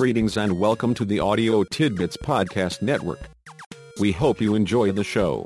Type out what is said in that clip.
Greetings and welcome to the Audio Tidbits Podcast Network. We hope you enjoy the show.